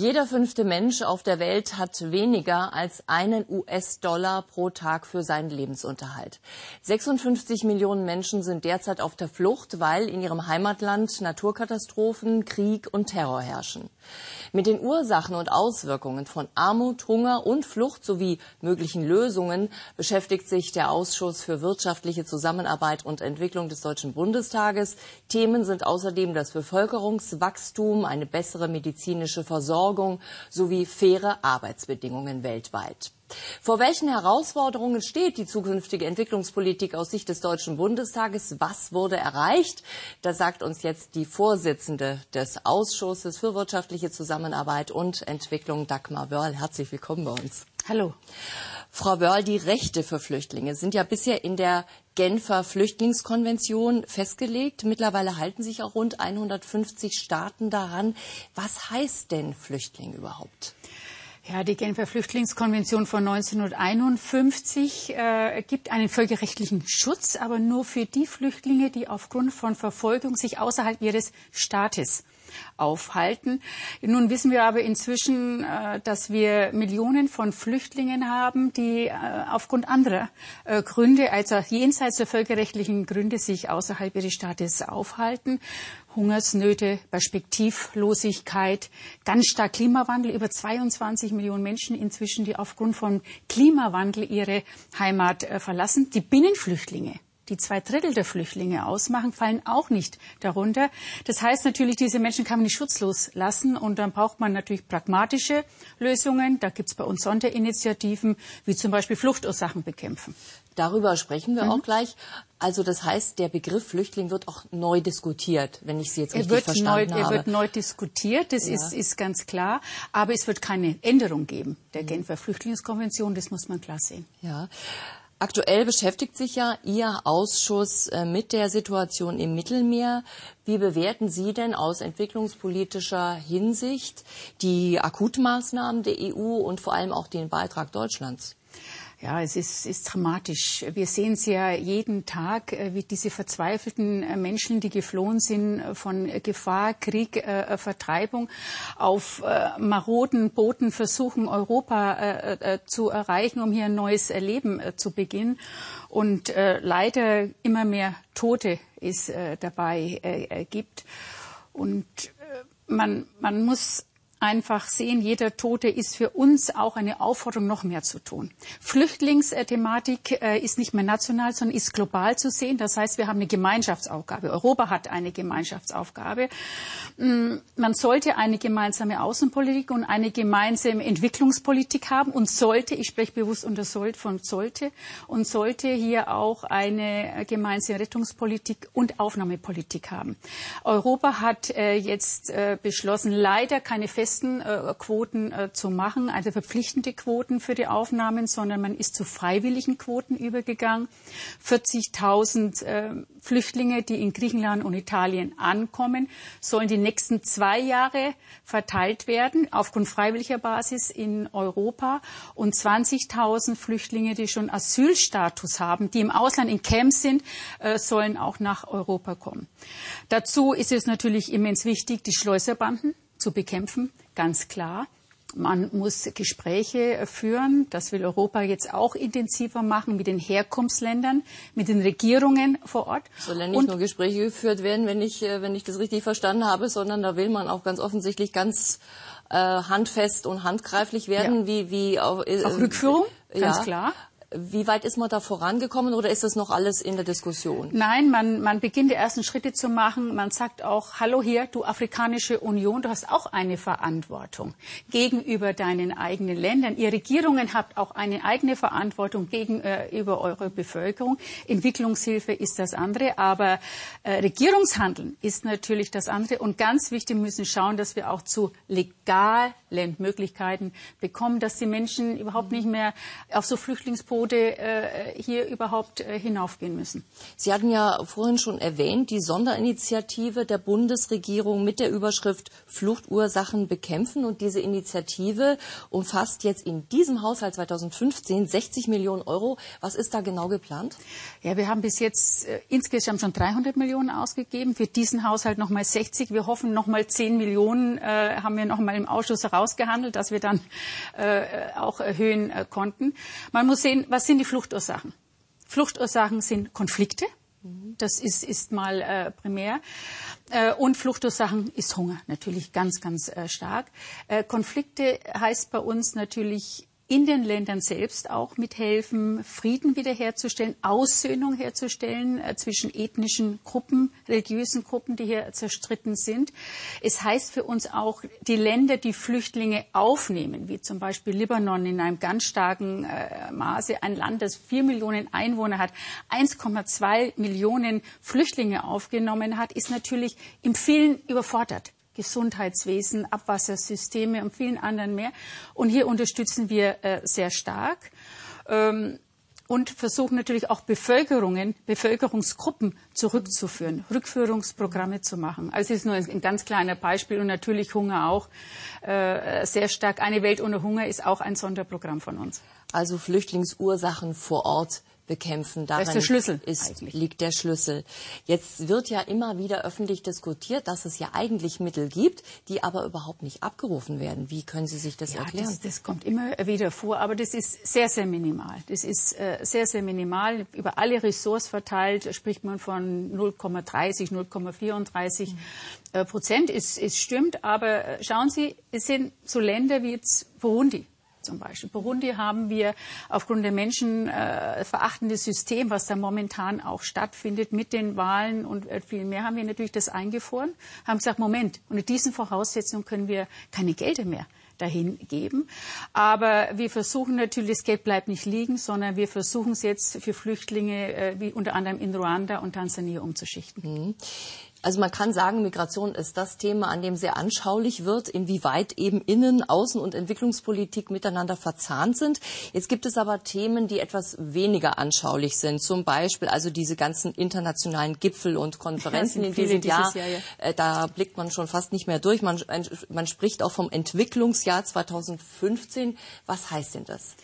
Jeder fünfte Mensch auf der Welt hat weniger als einen US-Dollar pro Tag für seinen Lebensunterhalt. 56 Millionen Menschen sind derzeit auf der Flucht, weil in ihrem Heimatland Naturkatastrophen, Krieg und Terror herrschen. Mit den Ursachen und Auswirkungen von Armut, Hunger und Flucht sowie möglichen Lösungen beschäftigt sich der Ausschuss für wirtschaftliche Zusammenarbeit und Entwicklung des Deutschen Bundestages. Themen sind außerdem das Bevölkerungswachstum, eine bessere medizinische Versorgung sowie faire Arbeitsbedingungen weltweit. Vor welchen Herausforderungen steht die zukünftige Entwicklungspolitik aus Sicht des Deutschen Bundestages? Was wurde erreicht? Das sagt uns jetzt die Vorsitzende des Ausschusses für wirtschaftliche Zusammenarbeit und Entwicklung, Dagmar Wörl. Herzlich willkommen bei uns. Hallo. Frau Wörl, die Rechte für Flüchtlinge sind ja bisher in der Genfer Flüchtlingskonvention festgelegt. Mittlerweile halten sich auch rund 150 Staaten daran. Was heißt denn Flüchtling überhaupt? Ja, die Genfer Flüchtlingskonvention von 1951 äh, gibt einen völkerrechtlichen Schutz, aber nur für die Flüchtlinge, die aufgrund von Verfolgung sich außerhalb ihres Staates aufhalten. Nun wissen wir aber inzwischen, äh, dass wir Millionen von Flüchtlingen haben, die äh, aufgrund anderer äh, Gründe, also jenseits der völkerrechtlichen Gründe, sich außerhalb ihres Staates aufhalten. Hungersnöte, Perspektivlosigkeit, ganz stark Klimawandel, über 22 Millionen Menschen inzwischen, die aufgrund von Klimawandel ihre Heimat verlassen. Die Binnenflüchtlinge, die zwei Drittel der Flüchtlinge ausmachen, fallen auch nicht darunter. Das heißt natürlich, diese Menschen kann man nicht schutzlos lassen und dann braucht man natürlich pragmatische Lösungen. Da gibt es bei uns Sonderinitiativen, wie zum Beispiel Fluchtursachen bekämpfen. Darüber sprechen wir mhm. auch gleich. Also das heißt, der Begriff Flüchtling wird auch neu diskutiert, wenn ich Sie jetzt richtig verstanden neu, habe. Er wird neu diskutiert, das ja. ist, ist ganz klar. Aber es wird keine Änderung geben der mhm. Genfer Flüchtlingskonvention, das muss man klar sehen. Ja. Aktuell beschäftigt sich ja Ihr Ausschuss äh, mit der Situation im Mittelmeer. Wie bewerten Sie denn aus entwicklungspolitischer Hinsicht die Akutmaßnahmen der EU und vor allem auch den Beitrag Deutschlands? Ja, es ist, ist dramatisch. Wir sehen es ja jeden Tag, äh, wie diese verzweifelten äh, Menschen, die geflohen sind äh, von Gefahr, Krieg, Vertreibung, auf maroden Booten versuchen, Europa zu erreichen, um hier ein neues Leben zu beginnen. Und leider immer mehr Tote es dabei gibt. Und man, man muss einfach sehen, jeder Tote ist für uns auch eine Aufforderung, noch mehr zu tun. Flüchtlingsthematik äh, ist nicht mehr national, sondern ist global zu sehen. Das heißt, wir haben eine Gemeinschaftsaufgabe. Europa hat eine Gemeinschaftsaufgabe. Mm, man sollte eine gemeinsame Außenpolitik und eine gemeinsame Entwicklungspolitik haben und sollte, ich spreche bewusst unter sollte von sollte, und sollte hier auch eine gemeinsame Rettungspolitik und Aufnahmepolitik haben. Europa hat äh, jetzt äh, beschlossen, leider keine feste festen äh, Quoten äh, zu machen, also verpflichtende Quoten für die Aufnahmen, sondern man ist zu freiwilligen Quoten übergegangen. 40.000 äh, Flüchtlinge, die in Griechenland und Italien ankommen, sollen die nächsten zwei Jahre verteilt werden, aufgrund freiwilliger Basis in Europa. Und 20.000 Flüchtlinge, die schon Asylstatus haben, die im Ausland in Camps sind, äh, sollen auch nach Europa kommen. Dazu ist es natürlich immens wichtig, die Schleuserbanden zu bekämpfen, ganz klar. Man muss Gespräche führen. Das will Europa jetzt auch intensiver machen mit den Herkunftsländern, mit den Regierungen vor Ort. Sollen nicht und nur Gespräche geführt werden, wenn ich, äh, wenn ich das richtig verstanden habe, sondern da will man auch ganz offensichtlich ganz äh, handfest und handgreiflich werden, ja. wie, wie auch, äh, auch Rückführung, ganz ja. klar. Wie weit ist man da vorangekommen oder ist das noch alles in der Diskussion? Nein, man, man beginnt die ersten Schritte zu machen. Man sagt auch, hallo hier, du Afrikanische Union, du hast auch eine Verantwortung gegenüber deinen eigenen Ländern. Ihr Regierungen habt auch eine eigene Verantwortung gegenüber eurer Bevölkerung. Entwicklungshilfe ist das andere, aber äh, Regierungshandeln ist natürlich das andere. Und ganz wichtig, müssen schauen, dass wir auch zu legalen Möglichkeiten bekommen, dass die Menschen überhaupt nicht mehr auf so Flüchtlingsboden Angebote äh, hier überhaupt äh, hinaufgehen müssen. Sie hatten ja vorhin schon erwähnt, die Sonderinitiative der Bundesregierung mit der Überschrift Fluchtursachen bekämpfen. Und diese Initiative umfasst jetzt in diesem Haushalt 2015 60 Millionen Euro. Was ist da genau geplant? Ja, wir haben bis jetzt äh, insgesamt schon 300 Millionen ausgegeben. Für diesen Haushalt nochmal 60. Wir hoffen nochmal 10 Millionen äh, haben wir nochmal im Ausschuss herausgehandelt, dass wir dann äh, auch erhöhen äh, konnten. Man muss sehen, was sind die Fluchtursachen? Fluchtursachen sind Konflikte. Das ist, ist mal äh, primär. Äh, und Fluchtursachen ist Hunger, natürlich ganz, ganz äh, stark. Äh, Konflikte heißt bei uns natürlich in den Ländern selbst auch mithelfen, Frieden wiederherzustellen, Aussöhnung herzustellen äh, zwischen ethnischen Gruppen, religiösen Gruppen, die hier zerstritten sind. Es heißt für uns auch, die Länder, die Flüchtlinge aufnehmen, wie zum Beispiel Libanon in einem ganz starken äh, Maße, ein Land, das vier Millionen Einwohner hat, 1,2 Millionen Flüchtlinge aufgenommen hat, ist natürlich im vielen überfordert. Gesundheitswesen, Abwassersysteme und vielen anderen mehr. Und hier unterstützen wir äh, sehr stark. Ähm, und versuchen natürlich auch Bevölkerungen, Bevölkerungsgruppen zurückzuführen, Rückführungsprogramme zu machen. Also es ist nur ein ganz kleiner Beispiel und natürlich Hunger auch äh, sehr stark. Eine Welt ohne Hunger ist auch ein Sonderprogramm von uns. Also Flüchtlingsursachen vor Ort bekämpfen. Darin das ist der Schlüssel ist, liegt der Schlüssel. Jetzt wird ja immer wieder öffentlich diskutiert, dass es ja eigentlich Mittel gibt, die aber überhaupt nicht abgerufen werden. Wie können Sie sich das ja, erklären? Das, das, kommt immer wieder vor, aber das ist sehr, sehr minimal. Das ist äh, sehr, sehr minimal. Über alle Ressorts verteilt spricht man von 0,30, 0,34 mhm. äh, Prozent. Es, es stimmt, aber äh, schauen Sie, es sind so Länder wie jetzt Burundi zum Beispiel. Burundi haben wir aufgrund der menschenverachtende äh, System, was da momentan auch stattfindet mit den Wahlen und äh, viel mehr, haben wir natürlich das eingefroren, haben gesagt, Moment, unter diesen Voraussetzungen können wir keine Gelder mehr dahin geben. Aber wir versuchen natürlich, das Geld bleibt nicht liegen, sondern wir versuchen es jetzt für Flüchtlinge äh, wie unter anderem in Ruanda und Tansania umzuschichten. Mhm. Also man kann sagen, Migration ist das Thema, an dem sehr anschaulich wird, inwieweit eben Innen-, Außen- und Entwicklungspolitik miteinander verzahnt sind. Jetzt gibt es aber Themen, die etwas weniger anschaulich sind. Zum Beispiel also diese ganzen internationalen Gipfel und Konferenzen in diesem Jahr. Jahr ja. Äh, da blickt man schon fast nicht mehr durch. Man, man spricht auch vom Entwicklungsjahr 2015. Was heißt denn das?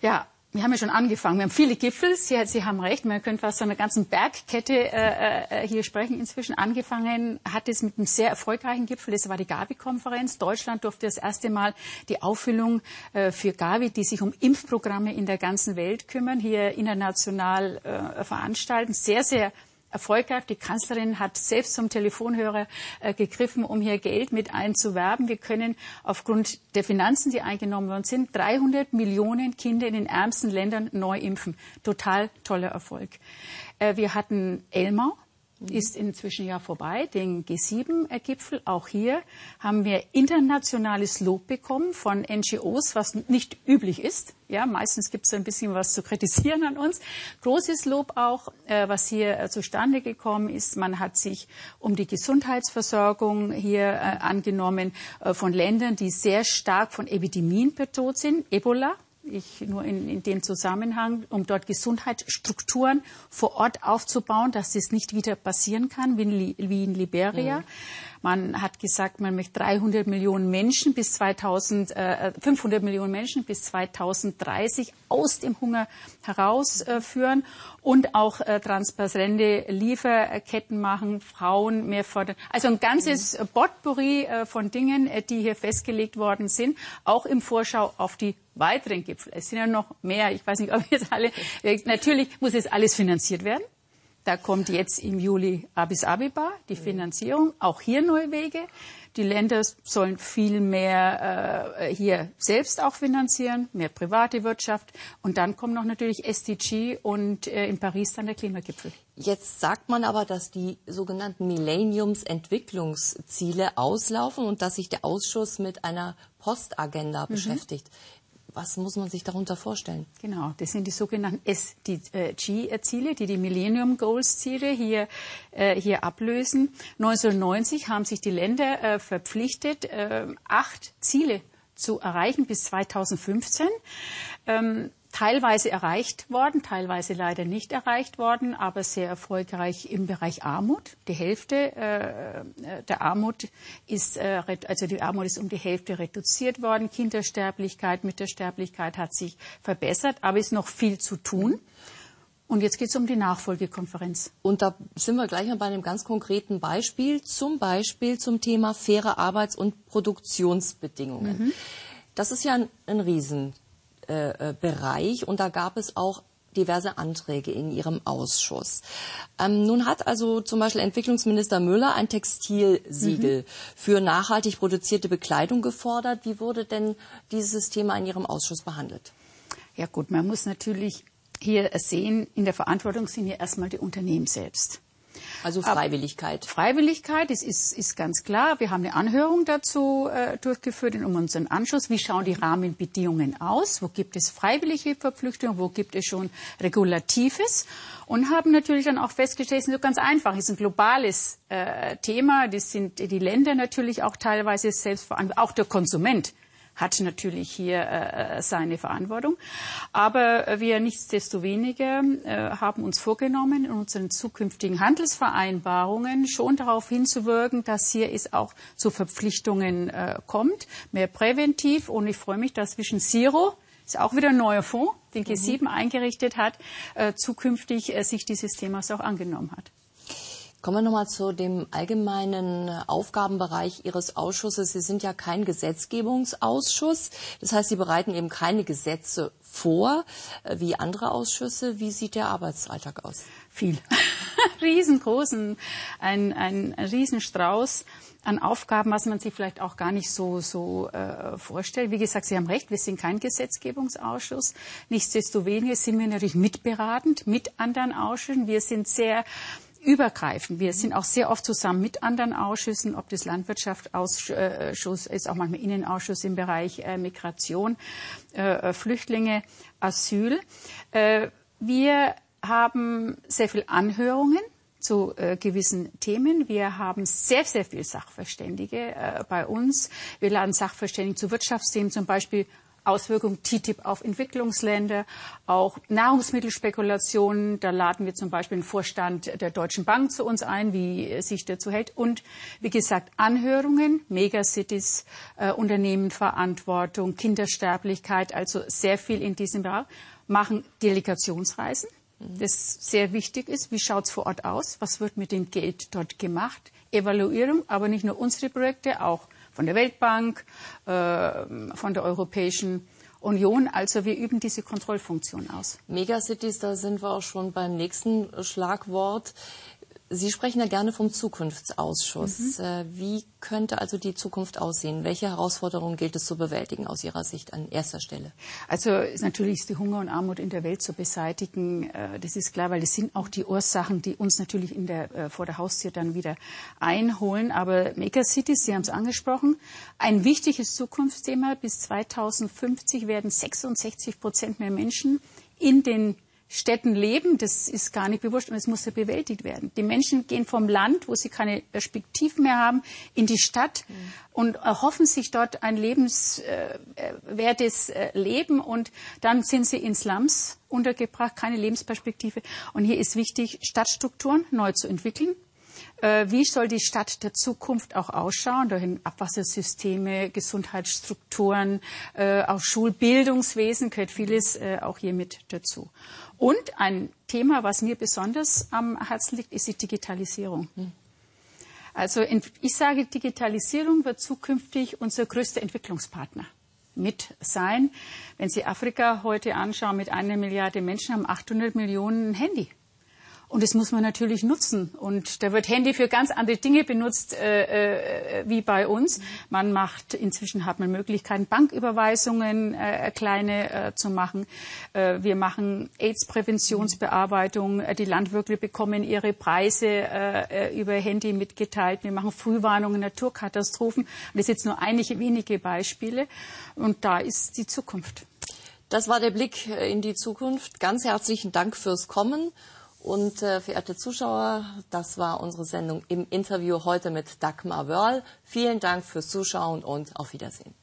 Ja, wir haben ja schon angefangen. Wir haben viele Gipfel. Sie, Sie haben recht. Man könnte fast so einer ganzen Bergkette äh, äh, hier sprechen. Inzwischen angefangen hat es mit einem sehr erfolgreichen Gipfel. Das war die Gavi-Konferenz. Deutschland durfte das erste Mal die Auffüllung äh, für Gavi, die sich um Impfprogramme in der ganzen Welt kümmern, hier international äh, veranstalten. Sehr, sehr erfolgreich. Die Kanzlerin hat selbst zum Telefonhörer äh, gegriffen, um hier Geld mit einzuwerben. Wir können aufgrund der Finanzen, die eingenommen worden sind, 300 Millionen Kinder in den ärmsten Ländern neu impfen. Total toller Erfolg. Äh, wir hatten Elmau ist inzwischen ja vorbei, den G7-Gipfel. Auch hier haben wir internationales Lob bekommen von NGOs, was nicht üblich ist. Ja, meistens gibt es ein bisschen was zu kritisieren an uns. Großes Lob auch, äh, was hier äh, zustande gekommen ist. Man hat sich um die Gesundheitsversorgung hier äh, angenommen äh, von Ländern, die sehr stark von Epidemien bedroht sind. Ebola, ich nur in, in dem Zusammenhang, um dort Gesundheitsstrukturen vor Ort aufzubauen, dass das nicht wieder passieren kann wie in, wie in Liberia. Mhm. Man hat gesagt, man möchte 300 Millionen Menschen bis 2000, äh, 500 Millionen Menschen bis 2030 aus dem Hunger herausführen äh, und auch äh, transparente Lieferketten machen, Frauen mehr fördern. Also ein ganzes mhm. Potpourri äh, von Dingen, äh, die hier festgelegt worden sind, auch im Vorschau auf die weiteren Gipfel. Es sind ja noch mehr. Ich weiß nicht, ob jetzt alle. Natürlich muss jetzt alles finanziert werden. Da kommt jetzt im Juli Addis Abeba die Finanzierung, auch hier neue Wege. Die Länder sollen viel mehr äh, hier selbst auch finanzieren, mehr private Wirtschaft. Und dann kommt noch natürlich SDG und äh, in Paris dann der Klimagipfel. Jetzt sagt man aber, dass die sogenannten Millenniums-Entwicklungsziele auslaufen und dass sich der Ausschuss mit einer Postagenda mhm. beschäftigt. Was muss man sich darunter vorstellen? Genau, das sind die sogenannten SDG-Ziele, die die Millennium Goals-Ziele hier, äh, hier ablösen. 1990 haben sich die Länder äh, verpflichtet, äh, acht Ziele zu erreichen bis 2015. Ähm, teilweise erreicht worden, teilweise leider nicht erreicht worden, aber sehr erfolgreich im Bereich Armut. Die Hälfte äh, der Armut ist, äh, also die Armut ist um die Hälfte reduziert worden. Kindersterblichkeit, Müttersterblichkeit hat sich verbessert, aber ist noch viel zu tun. Und jetzt geht es um die Nachfolgekonferenz. Und da sind wir gleich mal bei einem ganz konkreten Beispiel, zum Beispiel zum Thema faire Arbeits- und Produktionsbedingungen. Mhm. Das ist ja ein, ein Riesenbereich äh, und da gab es auch diverse Anträge in ihrem Ausschuss. Ähm, nun hat also zum Beispiel Entwicklungsminister Müller ein Textilsiegel mhm. für nachhaltig produzierte Bekleidung gefordert. Wie wurde denn dieses Thema in Ihrem Ausschuss behandelt? Ja gut, man muss natürlich hier sehen, in der Verantwortung sind ja erstmal die Unternehmen selbst. Also Freiwilligkeit. Aber Freiwilligkeit ist, ist, ist ganz klar. Wir haben eine Anhörung dazu äh, durchgeführt in unseren Anschluss. Wie schauen die Rahmenbedingungen aus? Wo gibt es freiwillige Verpflichtungen? Wo gibt es schon Regulatives? Und haben natürlich dann auch festgestellt, es ist ganz einfach. Es ist ein globales äh, Thema. Das sind die Länder natürlich auch teilweise selbstverantwortlich. Auch der Konsument hat natürlich hier äh, äh, seine Verantwortung. Aber wir nichtsdestoweniger äh, haben uns vorgenommen, in unseren zukünftigen Handelsvereinbarungen schon darauf hinzuwirken, dass hier es auch zu Verpflichtungen äh, kommt, mehr präventiv. Und ich freue mich, dass zwischen Zero ist auch wieder ein neuer Fonds, den G7 mhm. eingerichtet hat, äh, zukünftig äh, sich dieses Themas auch angenommen hat. Kommen wir nochmal zu dem allgemeinen Aufgabenbereich Ihres Ausschusses. Sie sind ja kein Gesetzgebungsausschuss. Das heißt, Sie bereiten eben keine Gesetze vor äh, wie andere Ausschüsse. Wie sieht der Arbeitsalltag aus? Viel. Riesengroßen, ein, ein Riesenstrauß an Aufgaben, was man sich vielleicht auch gar nicht so, so äh, vorstellt. Wie gesagt, Sie haben recht, wir sind kein Gesetzgebungsausschuss. Nichtsdestoweniger sind wir natürlich mitberatend mit anderen Ausschüssen. Wir sind sehr übergreifend. Wir sind auch sehr oft zusammen mit anderen Ausschüssen, ob das Landwirtschaftsausschuss ist, auch manchmal Innenausschuss im Bereich äh, Migration, äh, Flüchtlinge, Asyl. Äh, wir haben sehr viel Anhörungen zu äh, gewissen Themen. Wir haben sehr, sehr viel Sachverständige äh, bei uns. Wir laden Sachverständige zu Wirtschaftsthemen, zum Beispiel Auswirkungen TTIP auf Entwicklungsländer, auch Nahrungsmittelspekulationen. Da laden wir zum Beispiel den Vorstand der Deutschen Bank zu uns ein, wie sich dazu hält. Und wie gesagt, Anhörungen, Megacities, äh, Unternehmenverantwortung, Kindersterblichkeit, also sehr viel in diesem Bereich. Machen Delegationsreisen, das sehr wichtig ist. Wie schaut es vor Ort aus? Was wird mit dem Geld dort gemacht? Evaluierung, aber nicht nur unsere Projekte, auch von der Weltbank, äh, von der Europäischen Union. Also wir üben diese Kontrollfunktion aus. Megacities, da sind wir auch schon beim nächsten Schlagwort. Sie sprechen ja gerne vom Zukunftsausschuss. Mhm. Wie könnte also die Zukunft aussehen? Welche Herausforderungen gilt es zu bewältigen aus Ihrer Sicht an erster Stelle? Also natürlich ist die Hunger und Armut in der Welt zu beseitigen. Äh, das ist klar, weil das sind auch die Ursachen, die uns natürlich in der, äh, vor der Haustür dann wieder einholen. Aber Megacities, Sie haben es angesprochen, ein wichtiges Zukunftsthema. Bis 2050 werden 66 Prozent mehr Menschen in den Städten leben, das ist gar nicht bewusst und es muss ja bewältigt werden. Die Menschen gehen vom Land, wo sie keine Perspektiven mehr haben, in die Stadt mhm. und erhoffen sich dort ein lebenswertes äh, Leben und dann sind sie in Slums untergebracht, keine Lebensperspektive. Und hier ist wichtig, Stadtstrukturen neu zu entwickeln, wie soll die Stadt der Zukunft auch ausschauen? Dahin Abwassersysteme, Gesundheitsstrukturen, äh, auch Schulbildungswesen gehört vieles äh, auch hier mit dazu. Und ein Thema, was mir besonders am Herzen liegt, ist die Digitalisierung. Also ich sage, Digitalisierung wird zukünftig unser größter Entwicklungspartner mit sein. Wenn Sie Afrika heute anschauen, mit einer Milliarde Menschen haben 800 Millionen Handy. Und das muss man natürlich nutzen. Und da wird Handy für ganz andere Dinge benutzt äh, äh, wie bei uns. Man macht inzwischen hat man Möglichkeiten, Banküberweisungen äh, kleine äh, zu machen. Äh, wir machen AIDS-Präventionsbearbeitung. Äh, die Landwirte bekommen ihre Preise äh, über Handy mitgeteilt. Wir machen Frühwarnungen, Naturkatastrophen. Das sind jetzt nur einige wenige Beispiele. Und da ist die Zukunft. Das war der Blick in die Zukunft. Ganz herzlichen Dank fürs Kommen. Und äh, verehrte Zuschauer, das war unsere Sendung im Interview heute mit Dagmar Wörl. Vielen Dank fürs Zuschauen und auf Wiedersehen.